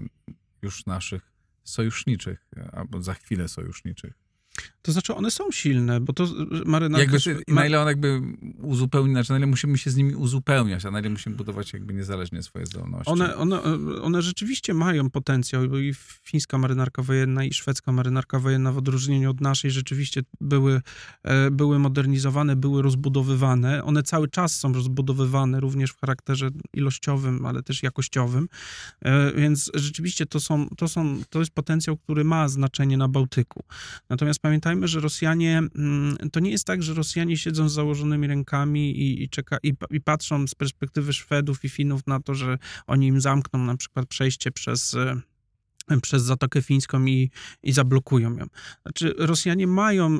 już naszych sojuszniczych, albo za chwilę sojuszniczych? To znaczy one są silne, bo to marynarka... Jakby, ty, na ile on jakby uzupełni, znaczy na ile musimy się z nimi uzupełniać, a na ile musimy budować jakby niezależnie swoje zdolności. One, one, one rzeczywiście mają potencjał i fińska marynarka wojenna i szwedzka marynarka wojenna w odróżnieniu od naszej rzeczywiście były, e, były modernizowane, były rozbudowywane. One cały czas są rozbudowywane również w charakterze ilościowym, ale też jakościowym, e, więc rzeczywiście to, są, to, są, to jest potencjał, który ma znaczenie na Bałtyku. Natomiast pamiętajmy, że Rosjanie, mm, to nie jest tak, że Rosjanie siedzą z założonymi rękami i, i, czeka, i, i patrzą z perspektywy Szwedów i Finów na to, że oni im zamkną na przykład przejście przez e, przez Zatokę Fińską i, i zablokują ją. Znaczy, Rosjanie mają, e,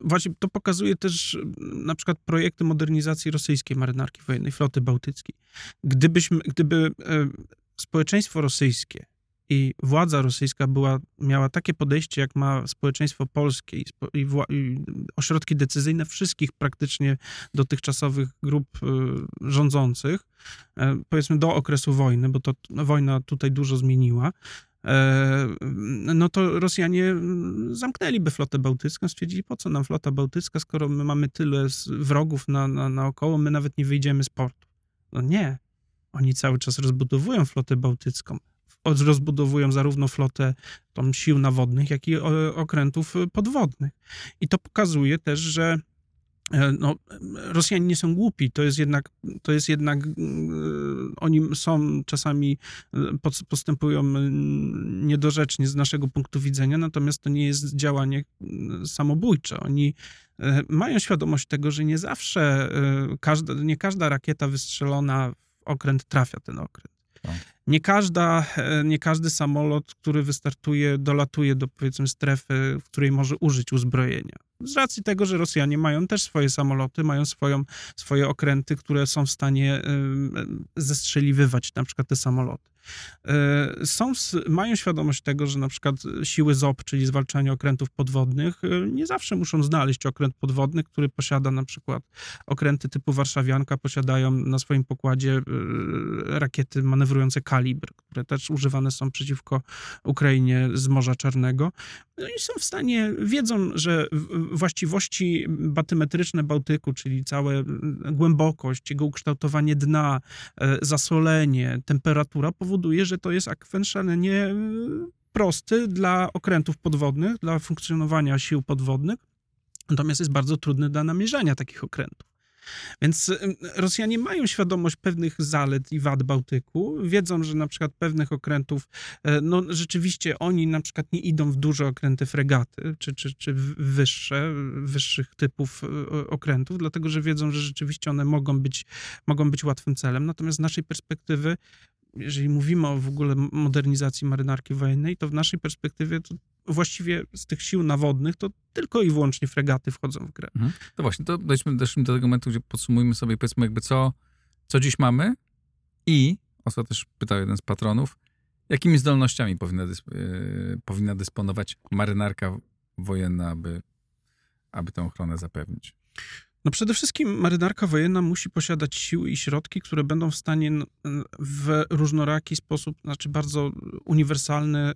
właśnie to pokazuje też na przykład projekty modernizacji rosyjskiej marynarki wojennej, floty bałtyckiej. Gdybyśmy, gdyby e, społeczeństwo rosyjskie i władza rosyjska była, miała takie podejście, jak ma społeczeństwo polskie i, i, i ośrodki decyzyjne wszystkich praktycznie dotychczasowych grup y, rządzących, e, powiedzmy do okresu wojny, bo to wojna tutaj dużo zmieniła, e, no to Rosjanie zamknęliby flotę bałtycką, stwierdzili, po co nam flota bałtycka, skoro my mamy tyle wrogów na, na, naokoło, my nawet nie wyjdziemy z portu. No nie. Oni cały czas rozbudowują flotę bałtycką rozbudowują zarówno flotę tą sił nawodnych, jak i okrętów podwodnych. I to pokazuje też, że e, no, Rosjanie nie są głupi, to jest jednak, to jest jednak e, oni są czasami, e, postępują niedorzecznie z naszego punktu widzenia, natomiast to nie jest działanie samobójcze. Oni mają świadomość tego, że nie zawsze, każda, nie każda rakieta wystrzelona w okręt trafia ten okręt. Tak. Nie, każda, e, nie każdy samolot, który wystartuje, dolatuje do powiedzmy strefy, w której może użyć uzbrojenia. Z racji tego, że Rosjanie mają też swoje samoloty, mają swoją, swoje okręty, które są w stanie zestrzeliwywać na przykład te samoloty. E, są, mają świadomość tego, że na przykład siły ZOP, czyli zwalczanie okrętów podwodnych, e, nie zawsze muszą znaleźć okręt podwodny, który posiada na przykład okręty typu Warszawianka, posiadają na swoim pokładzie e, rakiety manewrujące kalibr, które też używane są przeciwko Ukrainie z Morza Czarnego. No i są w stanie, wiedzą, że właściwości batymetryczne Bałtyku, czyli całe głębokość, jego ukształtowanie dna, zasolenie, temperatura powoduje, że to jest akwen szalenie e, prosty dla okrętów podwodnych, dla funkcjonowania sił podwodnych, natomiast jest bardzo trudny dla namierzania takich okrętów. Więc e, Rosjanie mają świadomość pewnych zalet i wad Bałtyku. Wiedzą, że na przykład pewnych okrętów, e, no rzeczywiście oni na przykład nie idą w duże okręty fregaty, czy, czy, czy wyższe, wyższych typów okrętów, dlatego że wiedzą, że rzeczywiście one mogą być, mogą być łatwym celem. Natomiast z naszej perspektywy jeżeli mówimy o w ogóle modernizacji marynarki wojennej, to w naszej perspektywie to właściwie z tych sił nawodnych to tylko i wyłącznie fregaty wchodzą w grę. Mhm. To właśnie, to dojdźmy, do tego momentu, gdzie podsumujmy sobie, powiedzmy jakby co, co dziś mamy i, o co też pytał jeden z patronów, jakimi zdolnościami powinna, dysp yy, powinna dysponować marynarka wojenna, aby, aby tę ochronę zapewnić? No przede wszystkim marynarka wojenna musi posiadać siły i środki, które będą w stanie w różnoraki sposób, znaczy bardzo uniwersalny, e,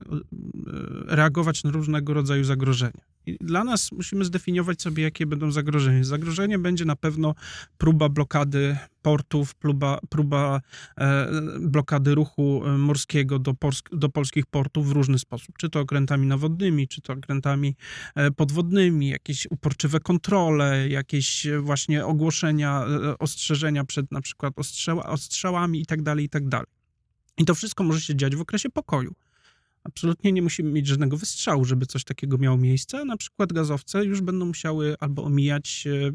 reagować na różnego rodzaju zagrożenia. I dla nas musimy zdefiniować sobie, jakie będą zagrożenia. Zagrożenie będzie na pewno próba blokady portów, próba, próba e, blokady ruchu e, morskiego do, do polskich portów w różny sposób. Czy to okrętami nawodnymi, czy to okrętami e, podwodnymi, jakieś uporczywe kontrole, jakieś e, właśnie ogłoszenia, ostrzeżenia przed na przykład ostrzała, ostrzałami i tak dalej, i tak. I to wszystko może się dziać w okresie pokoju. Absolutnie nie musimy mieć żadnego wystrzału, żeby coś takiego miało miejsce. Na przykład gazowce już będą musiały albo omijać e,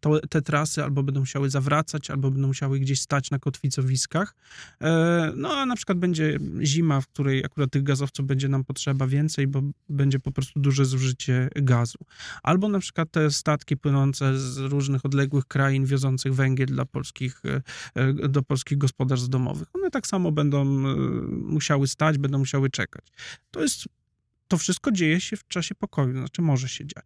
to, te trasy, albo będą musiały zawracać, albo będą musiały gdzieś stać na kotwicowiskach. E, No a na przykład będzie zima, w której akurat tych gazowców będzie nam potrzeba więcej, bo będzie po prostu duże zużycie gazu. Albo na przykład te statki płynące z różnych odległych krain, wiozących węgiel dla polskich, e, e, do polskich gospodarstw domowych. One tak samo będą e, musiały stać, będą musiały czekać. To jest, to wszystko dzieje się w czasie pokoju, znaczy może się dziać.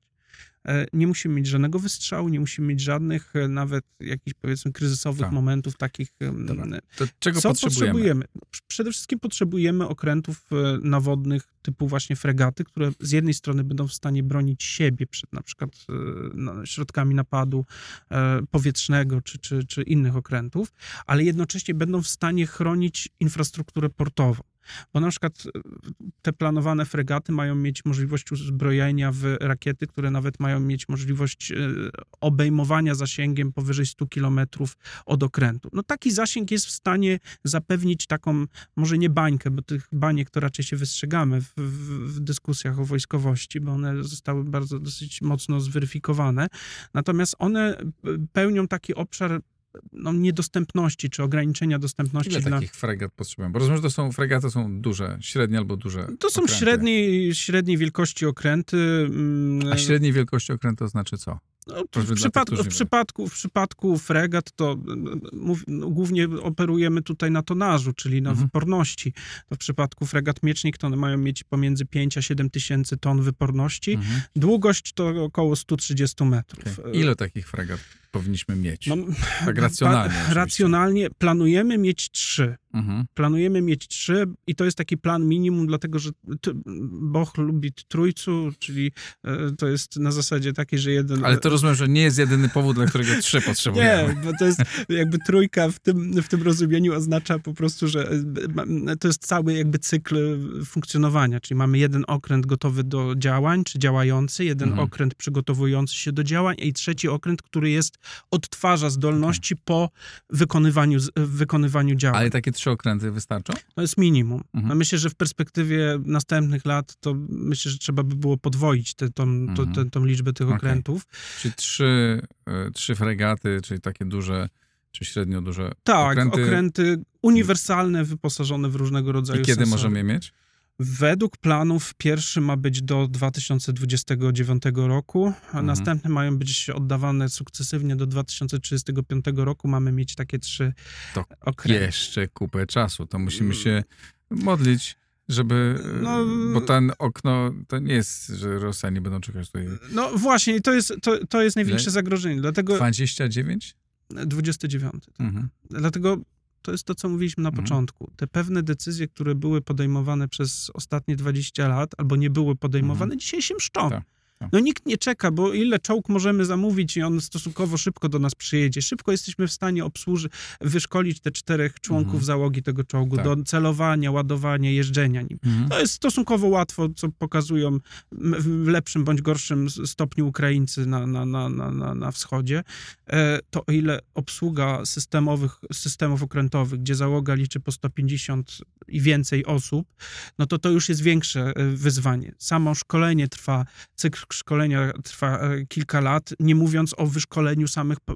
E, Nie musimy mieć żadnego wystrzału, nie musimy mieć żadnych e, nawet jakichś powiedzmy kryzysowych Tak. momentów takich. Dobra. To czego co potrzebujemy? potrzebujemy? Pr- Przede wszystkim potrzebujemy okrętów e, nawodnych typu właśnie fregaty, które z jednej strony będą w stanie bronić siebie przed na przykład e, no, środkami napadu e, powietrznego czy, czy, czy innych okrętów, ale jednocześnie będą w stanie chronić infrastrukturę portową. Bo na przykład e, te planowane fregaty mają mieć możliwość uzbrojenia w rakiety, które nawet mają mieć możliwość obejmowania zasięgiem powyżej 100 kilometrów od okrętu. No taki zasięg jest w stanie zapewnić taką, może nie bańkę, bo tych baniek to raczej się wystrzegamy w, w, dyskusjach o wojskowości, bo one zostały bardzo dosyć mocno zweryfikowane. Natomiast one pełnią taki obszar no, niedostępności czy ograniczenia dostępności Ile dla... takich fregat potrzebujemy? Bo rozumiem, że to są fregaty są duże, średnie albo duże To są średniej, średniej wielkości okręty. mm, A średniej wielkości okręt to znaczy co? No, w, przypadku, w, przypadku, w przypadku fregat to mów, no, głównie operujemy tutaj na tonażu, czyli na Mhm. wyporności. To w przypadku fregat miecznik to one mają mieć pomiędzy 5 a 7 tysięcy ton wyporności. Mhm. Długość to około 130 metrów. Okej. Ile takich fregat powinniśmy mieć? No, tak racjonalnie. pa- racjonalnie planujemy mieć trzy. Mhm. Planujemy mieć trzy i to jest taki plan minimum, dlatego że Boch lubi trójcu, czyli e, to jest na zasadzie takiej, że jeden... Ale to rozumiem, że nie jest jedyny powód, dla którego trzy potrzebujemy. Nie, bo to jest jakby trójka w tym, w tym rozumieniu oznacza po prostu, że e, to jest cały jakby cykl funkcjonowania, czyli mamy jeden okręt gotowy do działań, czy działający, jeden Mhm. okręt przygotowujący się do działań i trzeci okręt, który jest, odtwarza zdolności po wykonywaniu, z- wykonywaniu działań. Ale takie trzy okręty wystarczą? To jest minimum. Mhm. No myślę, że w perspektywie następnych lat to myślę, że trzeba by było podwoić tę tą, Mhm. tą liczbę tych Okej. okrętów. Czyli trzy, e, trzy fregaty, czyli takie duże, czy średnio duże Tak, okręty. okręty, uniwersalne, wyposażone w różnego rodzaju I kiedy sensory. możemy je mieć? Według planów pierwszy ma być do 2029 roku, a Mhm. następne mają być oddawane sukcesywnie do 2035 roku. Mamy mieć takie trzy To okręty. Jeszcze kupę czasu. To musimy się modlić, żeby... No, bo ten okno, to nie jest, że Rosjanie będą czekać tutaj... No właśnie, to jest, to, to jest największe zagrożenie. Dlatego 29? 29. Mhm. Dlatego to jest to, co mówiliśmy na Mhm. początku. Te pewne decyzje, które były podejmowane przez ostatnie 20 lat, albo nie były podejmowane, dzisiaj się mszczą. Mhm. Tak, tak. No nikt nie czeka, bo ile czołg możemy zamówić i on stosunkowo szybko do nas przyjedzie. Szybko jesteśmy w stanie obsłużyć, wyszkolić te czterech członków Mhm. załogi tego czołgu Tak. do celowania, ładowania, jeżdżenia nim. Mhm. To jest stosunkowo łatwo, co pokazują w lepszym bądź gorszym stopniu Ukraińcy na, na, na, na, na, na wschodzie. E, To o ile obsługa systemowych, systemów okrętowych, gdzie załoga liczy po 150 i więcej osób, no to to już jest większe e, wyzwanie. Samo szkolenie trwa, cykl szkolenia trwa e, kilka lat, nie mówiąc o wyszkoleniu samych e,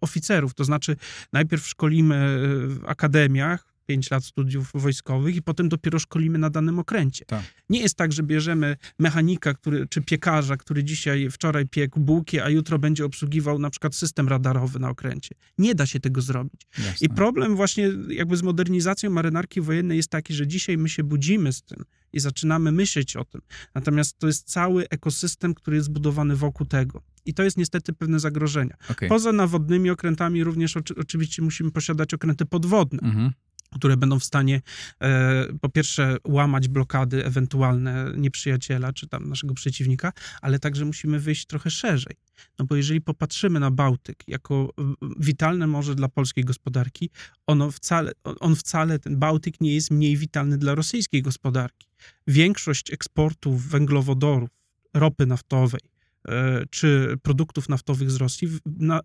oficerów. To znaczy najpierw szkolimy w akademiach, 5 lat studiów wojskowych i potem dopiero szkolimy na danym okręcie. Tak. Nie jest tak, że bierzemy mechanika który, czy piekarza, który dzisiaj, wczoraj piekł bułki, a jutro będzie obsługiwał na przykład system radarowy na okręcie. Nie da się tego zrobić. Jasne. I problem właśnie jakby z modernizacją marynarki wojennej jest taki, że dzisiaj my się budzimy z tym i zaczynamy myśleć o tym. Natomiast to jest cały ekosystem, który jest zbudowany wokół tego. I to jest niestety pewne zagrożenie. Okej. Poza nawodnymi okrętami również oczy, oczywiście musimy posiadać okręty podwodne, Mhm. Które będą w stanie e, po pierwsze łamać blokady ewentualne nieprzyjaciela czy tam naszego przeciwnika, ale także musimy wyjść trochę szerzej. No bo jeżeli popatrzymy na Bałtyk jako e, witalne morze dla polskiej gospodarki, ono wcale, on wcale, ten Bałtyk nie jest mniej witalny dla rosyjskiej gospodarki. Większość eksportów węglowodorów, ropy naftowej, e, czy produktów naftowych z Rosji na, e,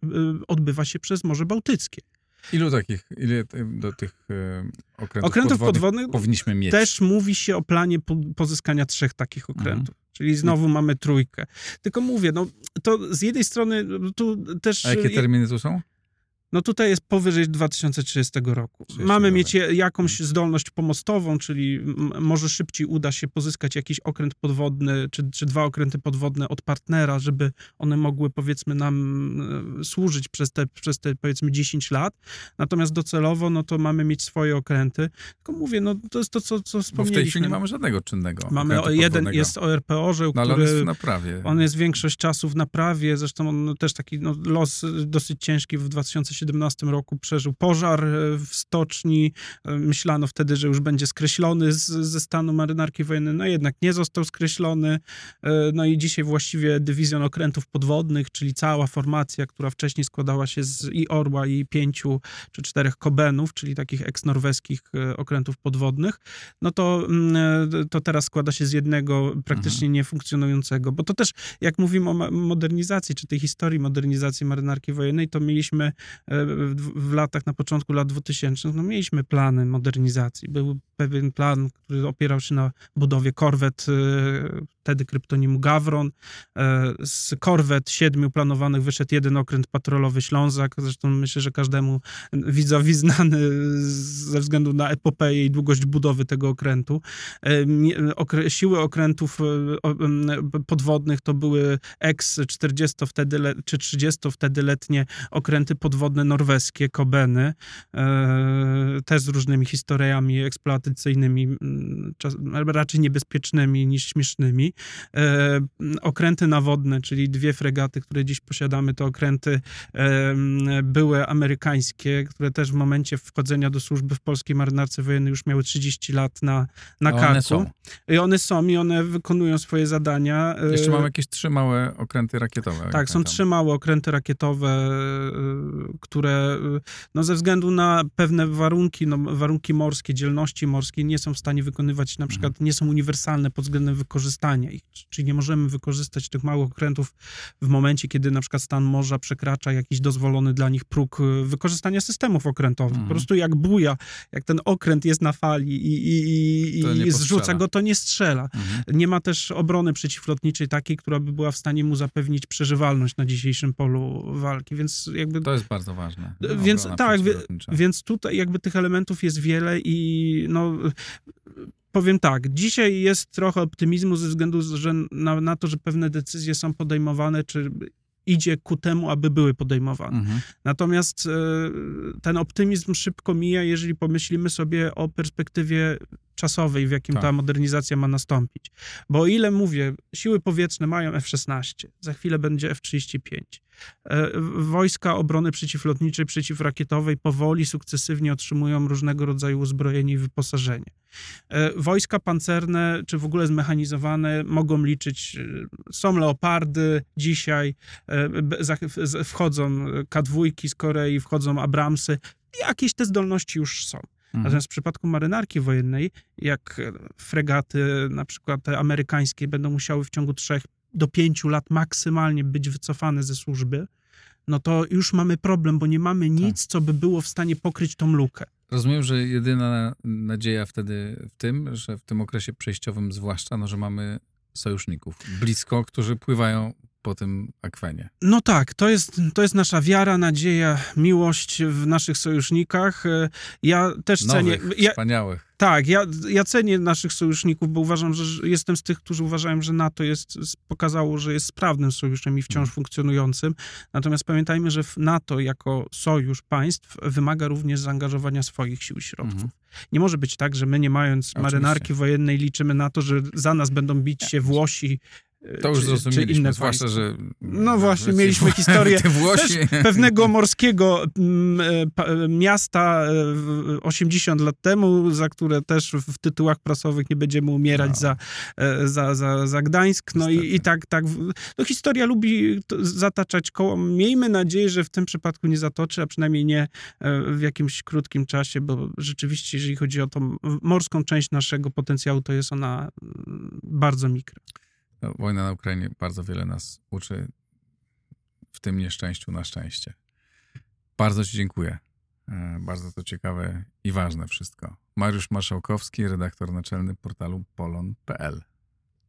odbywa się przez Morze Bałtyckie. Ilu takich, ile do tych e, okrętów, Okrętów podwodnych podwodnych powinniśmy mieć? też mówi się o planie po, pozyskania trzech takich okrętów. Czyli znowu mamy trójkę. Tylko mówię, no to z jednej strony tu też... A jakie terminy tu są? No tutaj jest powyżej 2030 roku. 30 Mamy mieć jakąś zdolność pomostową, czyli może szybciej uda się pozyskać jakiś okręt podwodny, czy, czy dwa okręty podwodne od partnera, żeby one mogły powiedzmy nam e, służyć przez te, przez te powiedzmy 10 lat. Natomiast docelowo, no to mamy mieć swoje okręty. Tylko mówię, no to jest to, co, co Bo w wspomnieliśmy. tej chwili nie mamy żadnego czynnego Mamy jeden, jest ORP Orzeł, No, ale on który... jest naprawie. On jest większość czasu w naprawie, zresztą on też taki no, los y, dosyć ciężki w 2017 roku przeżył pożar e, w stoczni. E, Myślano wtedy, że już będzie skreślony z, ze stanu marynarki wojennej, no jednak nie został skreślony. E, No i dzisiaj właściwie dywizjon okrętów podwodnych, czyli cała formacja, która wcześniej składała się z i Orła, i pięciu czy czterech Kobenów, czyli takich eks-norweskich okrętów podwodnych, no to, mm, to teraz składa się z jednego praktycznie niefunkcjonującego, bo to też, jak mówimy o modernizacji, czy tej historii modernizacji marynarki wojennej, to mieliśmy w, w latach, na początku lat 2000, no mieliśmy plany modernizacji. Był pewien plan, który opierał się na budowie korwet, e, wtedy kryptonimu Gawron. E, Z korwet siedmiu planowanych wyszedł jeden okręt patrolowy Ślązak, zresztą myślę, że każdemu widzowi znany ze względu na epopeję i długość budowy tego okrętu. E, Siły okrętów e, podwodnych to były ex-40 wtedy le- czy 30 wtedy letnie okręty podwodne norweskie, Kobeny, też z różnymi historiami eksploatacyjnymi, raczej niebezpiecznymi niż śmiesznymi. E, Okręty nawodne, czyli dwie fregaty, które dziś posiadamy, to okręty em, były amerykańskie, które też w momencie wchodzenia do służby w polskiej marynarce wojennej już miały 30 lat na, na A karku. są. I one są i one wykonują swoje zadania. E, Jeszcze mamy jakieś trzy małe okręty rakietowe. tak, są trzy małe okręty rakietowe, e, które e, no, ze względu na pewne warunki, no, warunki morskie, dzielności morskie, nie są w stanie wykonywać, na przykład nie są uniwersalne pod względem wykorzystania ich. Czyli nie możemy wykorzystać tych małych okrętów w momencie, kiedy na przykład stan morza przekracza jakiś dozwolony dla nich próg e, wykorzystania systemów okrętowych. Mhm. Po prostu jak buja, jak ten okręt jest na fali i, i, i, i zrzuca go, to nie strzela. Mhm. Nie ma też obrony przeciwlotniczej takiej, która by była w stanie mu zapewnić przeżywalność na dzisiejszym polu walki, więc jakby... To jest bardzo ważne. Więc tak. Więc tutaj jakby tych elementów jest wiele i no... Powiem tak, dzisiaj jest trochę optymizmu ze względu że na, na to, że pewne decyzje są podejmowane, czy idzie ku temu, aby były podejmowane. Mhm. Natomiast e, ten optymizm szybko mija, jeżeli pomyślimy sobie o perspektywie czasowej, w jakim Tak. ta modernizacja ma nastąpić. Bo o ile mówię, siły powietrzne mają F-16, za chwilę będzie F-35. E, Wojska obrony przeciwlotniczej, przeciwrakietowej powoli, sukcesywnie otrzymują różnego rodzaju uzbrojenie i wyposażenie. E, Wojska pancerne, czy w ogóle zmechanizowane, mogą liczyć, e, są leopardy dzisiaj, wchodzą K2 z Korei, wchodzą Abramsy, jakieś te zdolności już są. Mhm. Natomiast w przypadku marynarki wojennej, jak fregaty, na przykład te amerykańskie, będą musiały w ciągu trzech do pięciu lat maksymalnie być wycofane ze służby, no to już mamy problem, bo nie mamy nic, co by było w stanie pokryć tą lukę. Rozumiem, że jedyna nadzieja wtedy w tym, że w tym okresie przejściowym zwłaszcza, no, że mamy sojuszników blisko, którzy pływają po tym akwenie. No tak, to jest, to jest nasza wiara, nadzieja, miłość w naszych sojusznikach. E, Ja też cenię. Nowych, Ja, wspaniałych. Tak, ja, ja cenię naszych sojuszników, bo uważam, że jestem z tych, którzy uważają, że NATO jest, pokazało, że jest sprawnym sojuszem i wciąż funkcjonującym. Natomiast pamiętajmy, że NATO jako sojusz państw wymaga również zaangażowania swoich sił i środków. Mhm. Nie może być tak, że my nie mając Oczywiście. marynarki wojennej liczymy na to, że za nas będą bić się Włosi, To już czy, czy zrozumieliśmy, inne zwłaszcza, że... No właśnie, mieliśmy historię pewnego morskiego mm, e, e, miasta e, w- 80 lat temu, za które też w tytułach prasowych nie będziemy umierać No. za, e, za, za, za Gdańsk. No i, i tak, tak. No historia lubi zataczać koło. Miejmy nadzieję, że w tym przypadku nie zatoczy, a przynajmniej nie e, w jakimś krótkim czasie, bo rzeczywiście, jeżeli chodzi o tą morską część naszego potencjału, to jest ona mm, bardzo mikra. No, wojna na Ukrainie bardzo wiele nas uczy, w tym nieszczęściu na szczęście. Bardzo Ci dziękuję. E, Bardzo to ciekawe i ważne wszystko. Mariusz Marszałkowski, redaktor naczelny portalu polon.pl.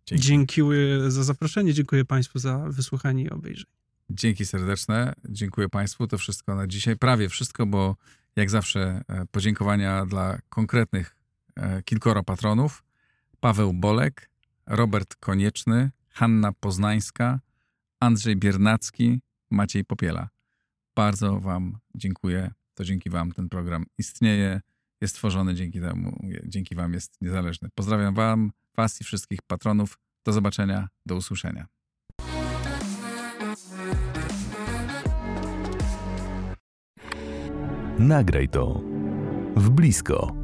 Dzięki. Dziękuję za zaproszenie, dziękuję Państwu za wysłuchanie i obejrzenie. Dzięki serdeczne. Dziękuję Państwu. To wszystko na dzisiaj. Prawie wszystko, bo jak zawsze e, podziękowania dla konkretnych e, kilkoro patronów. Paweł Bolek, Robert Konieczny, Hanna Poznańska, Andrzej Biernacki, Maciej Popiela. Bardzo Wam dziękuję. To dzięki Wam ten program istnieje, jest tworzony dzięki temu, dzięki Wam jest niezależny. Pozdrawiam Wam, Was i wszystkich patronów. Do zobaczenia, do usłyszenia. Nagraj to w blisko.